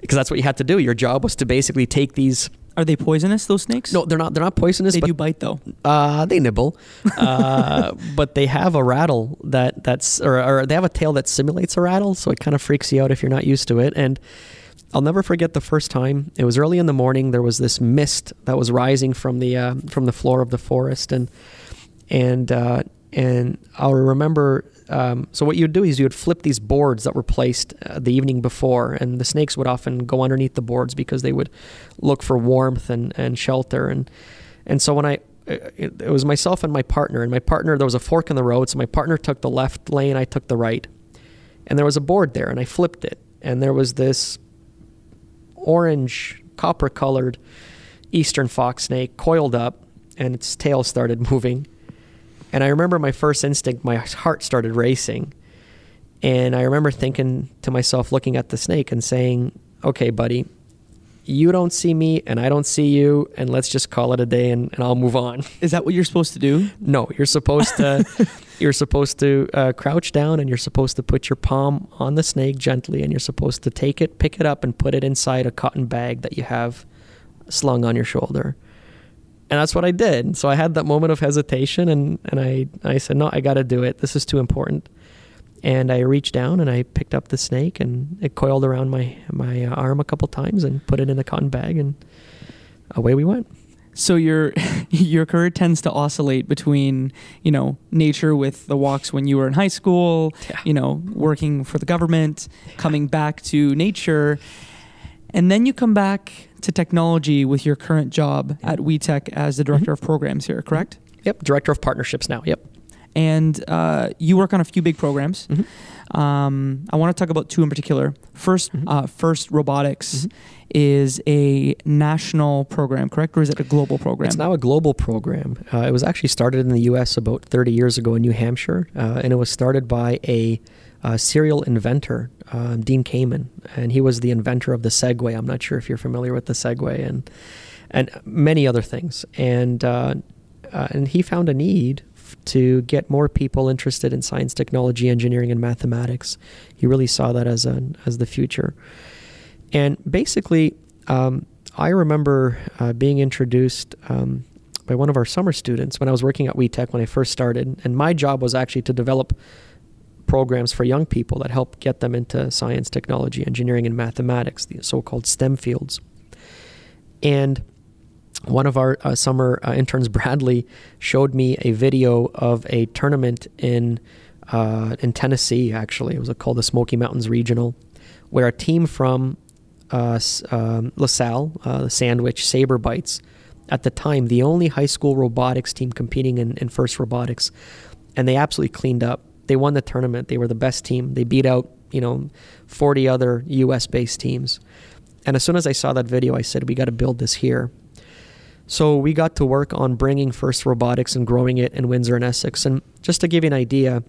Speaker 2: because that's what you had to do. Your job was to basically take these.
Speaker 3: Are they poisonous? Those snakes?
Speaker 2: No, they're not. They're not poisonous.
Speaker 3: They
Speaker 2: but,
Speaker 3: do bite though.
Speaker 2: Uh, they nibble, uh, but they have a rattle that that's or, or they have a tail that simulates a rattle, so it kind of freaks you out if you're not used to it. And I'll never forget the first time. It was early in the morning. There was this mist that was rising from the uh, from the floor of the forest, and and uh, and I'll remember um, so what you would do is you would flip these boards that were placed uh, the evening before, and the snakes would often go underneath the boards because they would look for warmth and, and shelter. And and so when I it, it was myself and my partner, and my partner there was a fork in the road, so my partner took the left lane, I took the right, and there was a board there, and I flipped it, and there was this orange copper colored eastern fox snake coiled up, and its tail started moving and I remember my first instinct, my heart started racing. And I remember thinking to myself, looking at the snake and saying, okay, buddy, you don't see me and I don't see you, and let's just call it a day and, and I'll move on.
Speaker 3: Is that what you're supposed to do?
Speaker 2: No, you're supposed to you're supposed to uh, crouch down and you're supposed to put your palm on the snake gently and you're supposed to take it, pick it up, and put it inside a cotton bag that you have slung on your shoulder and that's what I did. So I had that moment of hesitation, and and I I said, no, I got to do it. This is too important. And I reached down and I picked up the snake, and it coiled around my my uh, arm a couple times, and put it in the cotton bag, and away we went.
Speaker 3: So your your career tends to oscillate between you know nature with the walks when you were in high school, yeah. you know working for the government, yeah. coming back to nature, and then you come back to technology with your current job at WeTech as the director mm-hmm. of programs here, correct?
Speaker 2: Yep, director of partnerships now. Yep.
Speaker 3: And uh, you work on a few big programs. Mm-hmm. Um, I want to talk about two in particular. 1st mm-hmm. uh, FIRST Robotics mm-hmm. is a national program, correct, or is it a global program?
Speaker 2: It's now a global program. Uh, it was actually started in the U.S. about 30 years ago in New Hampshire, uh, and it was started by a uh, serial inventor, uh, Dean Kamen, and he was the inventor of the Segway. I'm not sure if you're familiar with the Segway and and many other things. And uh, uh and he found a need to get more people interested in science, technology, engineering, and mathematics. He really saw that as an as the future. And basically, um, I remember uh, being introduced. Um, by one of our summer students when I was working at WeTech when I first started, and my job was actually to develop programs for young people that help get them into science, technology, engineering, and mathematics, the so called STEM fields. And one of our uh, summer uh, interns, Bradley, showed me a video of a tournament in uh, in Tennessee. Actually, it was called the Smoky Mountains Regional, where a team from uh, um, LaSalle, uh, the Sandwich Saber Bites, at the time the only high school robotics team competing in, in FIRST Robotics, and they absolutely cleaned up they won the tournament. They were the best team. They beat out, you know, 40 other US based teams. And as soon as I saw that video, I said, we got to build this here. So we got to work on bringing FIRST Robotics and growing it in Windsor and Essex. And just to give you an idea,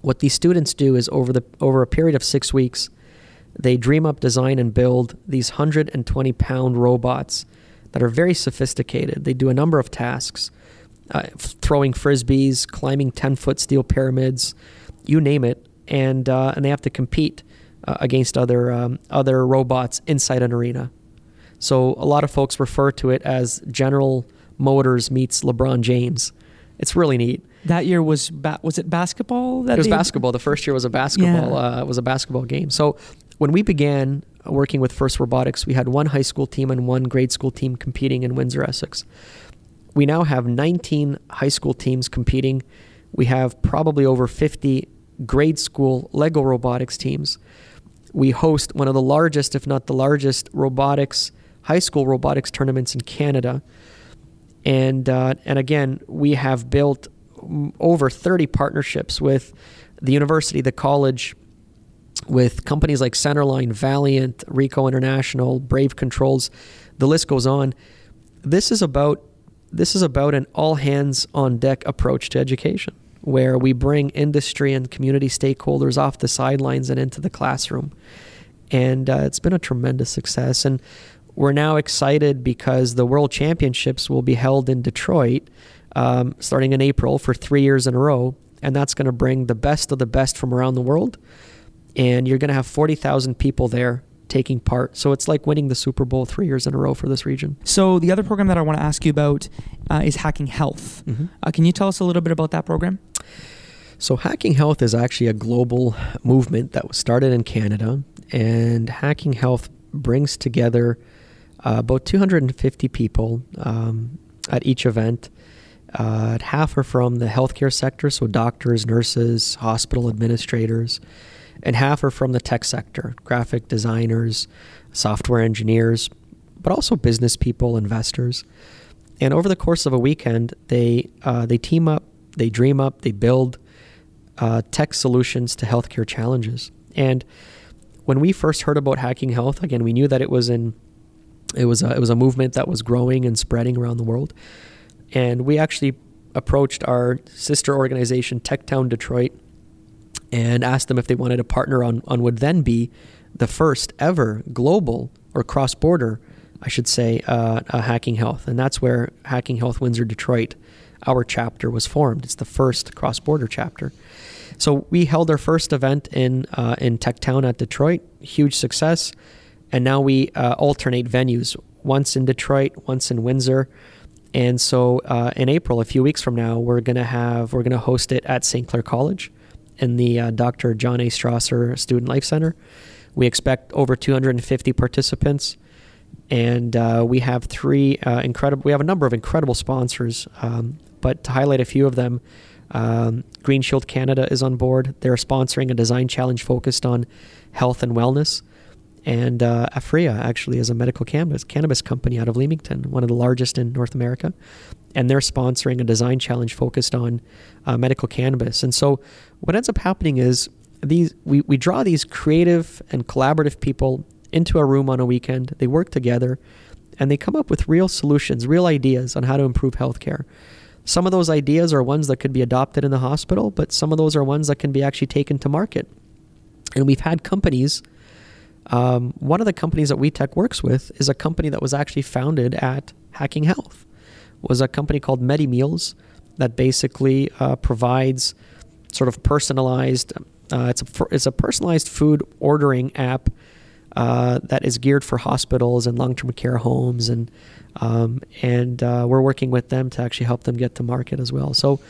Speaker 2: what these students do is over the over a period of six weeks, they dream up, design, and build these 120 pound robots that are very sophisticated. They do a number of tasks. Uh, throwing frisbees, climbing 10 foot steel pyramids, you name it. And, uh, and they have to compete uh, against other, um, other robots inside an arena. So a lot of folks refer to it as General Motors meets LeBron James. It's really neat.
Speaker 3: That year was ba- was it basketball? That
Speaker 2: it was basketball. The first year was a basketball
Speaker 3: Yeah.
Speaker 2: uh, was a basketball game. So when we began working with First Robotics, we had one high school team and one grade school team competing in Windsor, Essex. We now have 19 high school teams competing. We have probably over 50 grade school Lego robotics teams. We host one of the largest, if not the largest, robotics high school robotics tournaments in Canada. And uh, and again, we have built over 30 partnerships with the university, the college, with companies like Centerline, Valiant, Rico International, Brave Controls. The list goes on. This is about this is about an all hands on deck approach to education, where we bring industry and community stakeholders off the sidelines and into the classroom. And uh, it's been a tremendous success. And we're now excited because the World Championships will be held in Detroit um, starting in April for three years in a row. And that's going to bring the best of the best from around the world. And you're going to have 40,000 people there taking part. So it's like winning the Super Bowl three years in a row for this region.
Speaker 3: So the other program that I want to ask you about uh, is Hacking Health.
Speaker 2: Mhm.
Speaker 3: Uh, can you tell us a little bit about that program?
Speaker 2: So, Hacking Health is actually a global movement that was started in Canada, and Hacking Health brings together uh, about 250 people um, at each event. Uh, half are from the healthcare sector, so doctors, nurses, hospital administrators, and half are from the tech sector, graphic designers, software engineers, but also business people, investors. And over the course of a weekend, they uh, they team up, they dream up, they build uh, tech solutions to healthcare challenges. And when we first heard about hacking health, again, we knew that it was in it was a, it was a movement that was growing and spreading around the world. And we actually approached our sister organization, TechTown Detroit, and asked them if they wanted to partner on on would then be the first ever global or cross border, I should say, uh, uh, hacking health, and that's where Hacking Health Windsor Detroit, our chapter was formed. It's the first cross border chapter. So we held our first event in uh, in Techtown at Detroit, huge success, and now we uh, alternate venues, once in Detroit, once in Windsor, and so uh, in April, a few weeks from now, we're gonna have we're gonna host it at St. Clair College, in the uh, Dr. John A. Strasser Student Life Center. We expect over 250 participants, and uh, we have three uh, incredible. We have a number of incredible sponsors, um, but to highlight a few of them, um, Green Shield Canada is on board. They're sponsoring a design challenge focused on health and wellness. And uh, Aphria actually is a medical cannabis cannabis company out of Leamington, one of the largest in North America, and they're sponsoring a design challenge focused on uh, medical cannabis. And so, what ends up happening is these we, we draw these creative and collaborative people into a room on a weekend. They work together, and they come up with real solutions, real ideas on how to improve healthcare. Some of those ideas are ones that could be adopted in the hospital, but some of those are ones that can be actually taken to market. And we've had companies. Um, one of the companies that WeTech works with is a company that was actually founded at Hacking Health. Was a company called MediMeals that basically uh, provides sort of personalized. Uh, it's a it's a personalized food ordering app uh, that is geared for hospitals and long-term care homes, and um, and uh, we're working with them to actually help them get to market as well. So,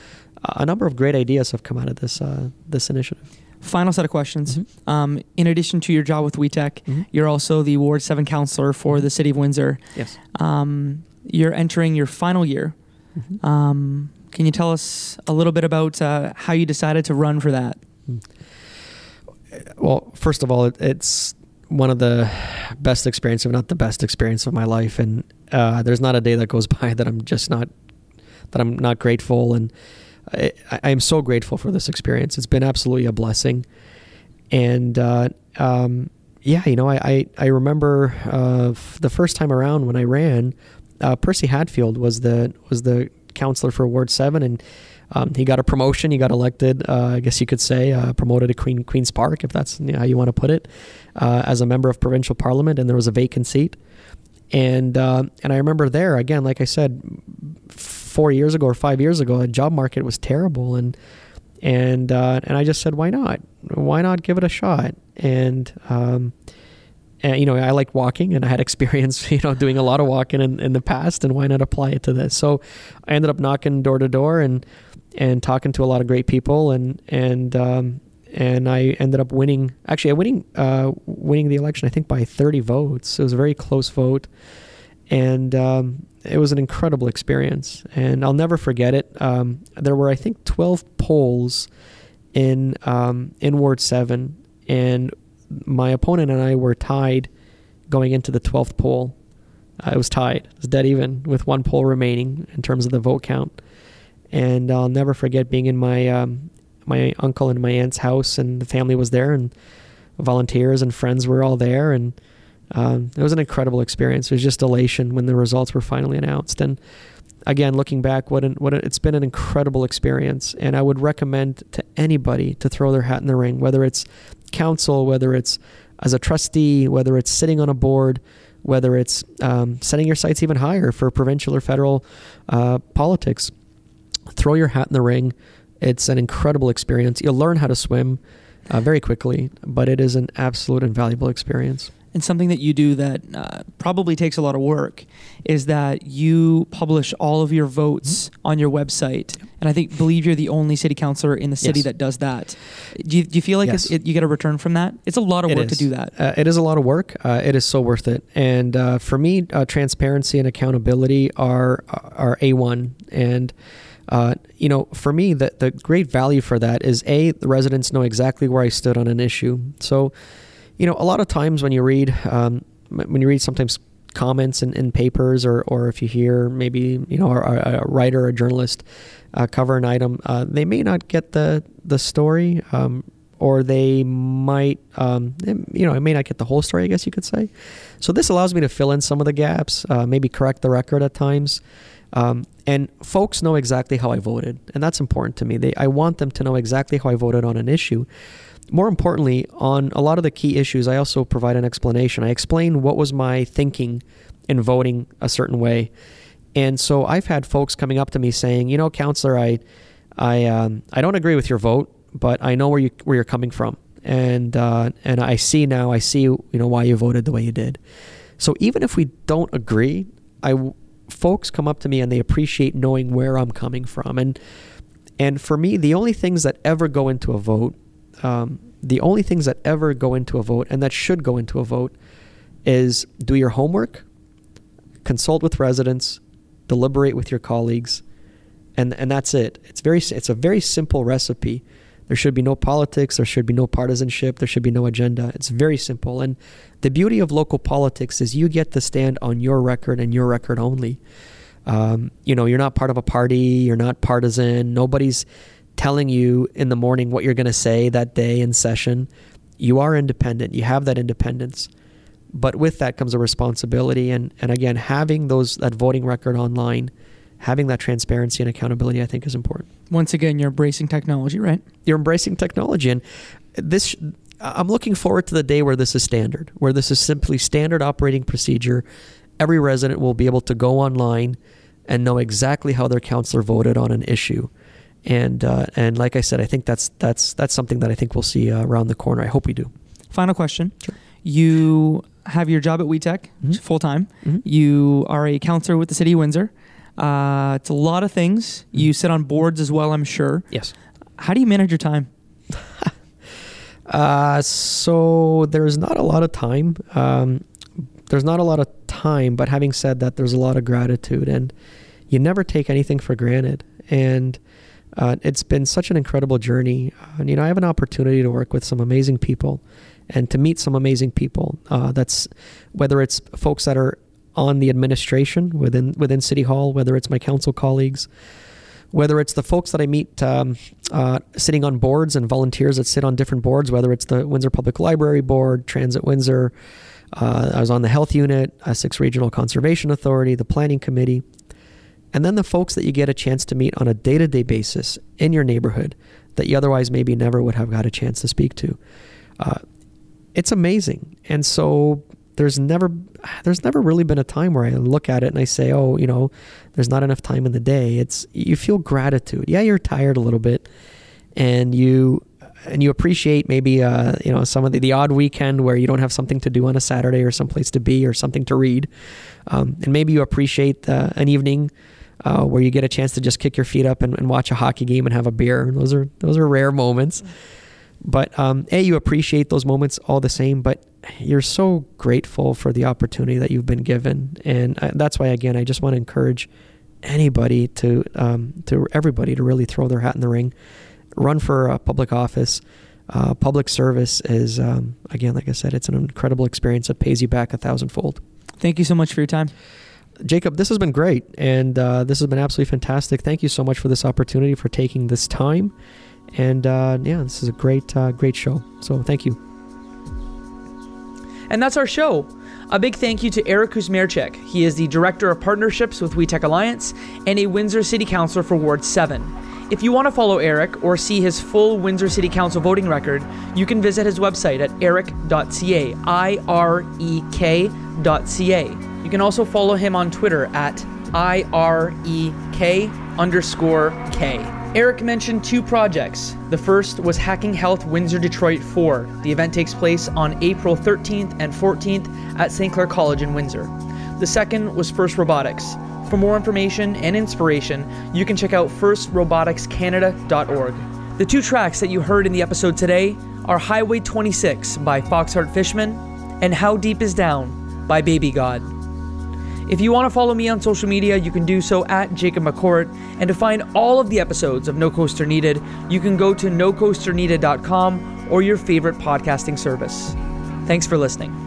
Speaker 2: uh, a number of great ideas have come out of this uh, this initiative.
Speaker 3: Final set of questions.
Speaker 2: Mhm.
Speaker 3: Um, in addition to your job with WeTech,
Speaker 2: Mhm.
Speaker 3: you're also the Ward 7 councilor for the City of Windsor.
Speaker 2: Yes.
Speaker 3: Um, you're entering your final year.
Speaker 2: Mhm.
Speaker 3: Um, can you tell us a little bit about uh, how you decided to run for that?
Speaker 2: Well, first of all, it, it's one of the best experience, if not the best experience of my life, and uh, there's not a day that goes by that I'm just not that I'm not grateful, and I, I am so grateful for this experience. It's been absolutely a blessing, and uh, um, yeah, you know, I I, I remember uh, f- the first time around when I ran, uh, Percy Hatfield was the was the councilor for Ward Seven, and um, he got a promotion. He got elected, uh, I guess you could say, uh, promoted to Queen Queens Park, if that's how you want to put it, uh, as a member of provincial parliament, and there was a vacant seat. And uh, and I remember there again, like I said, four years ago or five years ago, the job market was terrible, and and uh, and I just said, why not? Why not give it a shot? And um, and, you know, I like walking, and I had experience, you know, doing a lot of walking in, in the past, and why not apply it to this? So I ended up knocking door to door and and talking to a lot of great people, and and um, and I ended up winning. Actually, I winning uh, winning the election. I think by 30 votes. It was a very close vote, and um, it was an incredible experience. And I'll never forget it. Um, there were, I think, 12 polls in um, in Ward Seven, and my opponent and I were tied going into the 12th poll. Uh, it was tied. It was dead even with one poll remaining in terms of the vote count. And I'll never forget being in my um, my uncle and my aunt's house, and the family was there, and volunteers and friends were all there, and um, it was an incredible experience. It was just elation when the results were finally announced, and again, looking back, what an, what a, it's been an incredible experience, and I would recommend to anybody to throw their hat in the ring, whether it's council, whether it's as a trustee, whether it's sitting on a board, whether it's um, setting your sights even higher for provincial or federal uh, politics. Throw your hat in the ring. It's an incredible experience. You'll learn how to swim uh, very quickly, but it is an absolute and valuable experience
Speaker 3: and something that you do that uh, probably takes a lot of work is that you publish all of your votes mm-hmm. on your website. And I think believe you're the only city councilor in the city yes. that does that. Do you, do you feel like yes. it, you get a return from that? It's a lot of it work is. to do that.
Speaker 2: Uh, it is a lot of work. Uh, it is so worth it. And uh, for me, uh, transparency and accountability are are a one and. Uh, you know, for me, the, the great value for that is A, the residents know exactly where I stood on an issue. So, you know, a lot of times when you read, um, when you read sometimes comments in, in papers or, or if you hear maybe, you know, a, a writer or a journalist uh, cover an item, uh, they may not get the, the story um, or they might, um, you know, it may not get the whole story, I guess you could say. So this allows me to fill in some of the gaps, uh, maybe correct the record at times. Um, and folks know exactly how I voted, and that's important to me. They, I want them to know exactly how I voted on an issue more importantly, on a lot of the key issues, I also provide an explanation. I explain what was my thinking in voting a certain way. And so I've had folks coming up to me saying, you know, councilor, I, I, um, I don't agree with your vote, but I know where you where you're coming from, and uh, and I see now, I see you know why you voted the way you did. So even if we don't agree, I folks come up to me and they appreciate knowing where I'm coming from, and and for me, the only things that ever go into a vote um, the only things that ever go into a vote and that should go into a vote is do your homework, consult with residents, deliberate with your colleagues, and and that's it. It's very it's a very simple recipe. There should be no politics. There should be no partisanship. There should be no agenda. It's very simple. And the beauty of local politics is you get to stand on your record and your record only. Um, you know, you're not part of a party. You're not partisan. Nobody's telling you in the morning what you're going to say that day in session. You are independent. You have that independence. But with that comes a responsibility and, and again having those that voting record online, having that transparency and accountability I think is important.
Speaker 3: Once again, you're embracing technology, right?
Speaker 2: You're embracing technology and this I'm looking forward to the day where this is standard, where this is simply standard operating procedure. Every resident will be able to go online and know exactly how their councilor voted on an issue and uh, and like I said, I think that's that's that's something that I think we'll see uh, around the corner. I hope we do.
Speaker 3: Final question: sure. You have your job at WeTech mm-hmm. full time. Mm-hmm. You are a councilor with the city of Windsor. Uh, it's a lot of things. Mm-hmm. You sit on boards as well, I'm sure.
Speaker 2: Yes.
Speaker 3: How do you manage your time?
Speaker 2: uh, so there's not a lot of time. Um, there's not a lot of time, but having said that, there's a lot of gratitude, and you never take anything for granted. And uh, it's been such an incredible journey. And, you know, I have an opportunity to work with some amazing people and to meet some amazing people. Uh, that's whether it's folks that are on the administration within within City Hall, whether it's my council colleagues, whether it's the folks that I meet um, uh, sitting on boards and volunteers that sit on different boards, whether it's the Windsor Public Library Board, Transit Windsor. Uh, I was on the health unit, Essex Regional Conservation Authority, the Planning Committee and then the folks that you get a chance to meet on a day to day basis in your neighborhood that you otherwise maybe never would have got a chance to speak to. Uh, it's amazing. And so there's never there's never really been a time where I look at it and I say, oh, you know, there's not enough time in the day. It's you feel gratitude. Yeah, you're tired a little bit, and you and you appreciate maybe uh, you know some of the, the odd weekend where you don't have something to do on a Saturday or someplace to be or something to read, um, and maybe you appreciate uh, an evening uh, where you get a chance to just kick your feet up and, and, watch a hockey game and have a beer. Those are those are rare moments. But um, a you appreciate those moments all the same, but you're so grateful for the opportunity that you've been given, and I, that's why again I just want to encourage anybody to um, to everybody to really throw their hat in the ring, run for a public office. Uh, public service is um, again, like I said, it's an incredible experience that pays you back a thousandfold.
Speaker 1: Thank you so much for your time.
Speaker 2: Jacob, this has been great, and uh, this has been absolutely fantastic. Thank you so much for this opportunity, for taking this time, and uh, yeah, this is a great, uh, great show. So thank you.
Speaker 1: And that's our show. A big thank you to Irek Kusmierczyk. He is the Director of Partnerships with WeTech Alliance and a Windsor City Councilor for Ward 7. If you want to follow Irek or see his full Windsor City Council voting record, you can visit his website at irek.ca, I R E K.ca. You can also follow him on Twitter at I R E K underscore K. Irek mentioned two projects. The first was Hacking Health Windsor Detroit 4. The event takes place on April 13th and 14th at St. Clair College in Windsor. The second was First Robotics. For more information and inspiration, you can check out firstroboticscanada.org. The two tracks that you heard in the episode today are Highway 26 by Foxheart Fishman and How Deep Is Down by Baby God. If you want to follow me on social media, you can do so at Jacob McCourt. And to find all of the episodes of No Coaster Needed, you can go to nocoasterneeded.com or your favorite podcasting service. Thanks for listening.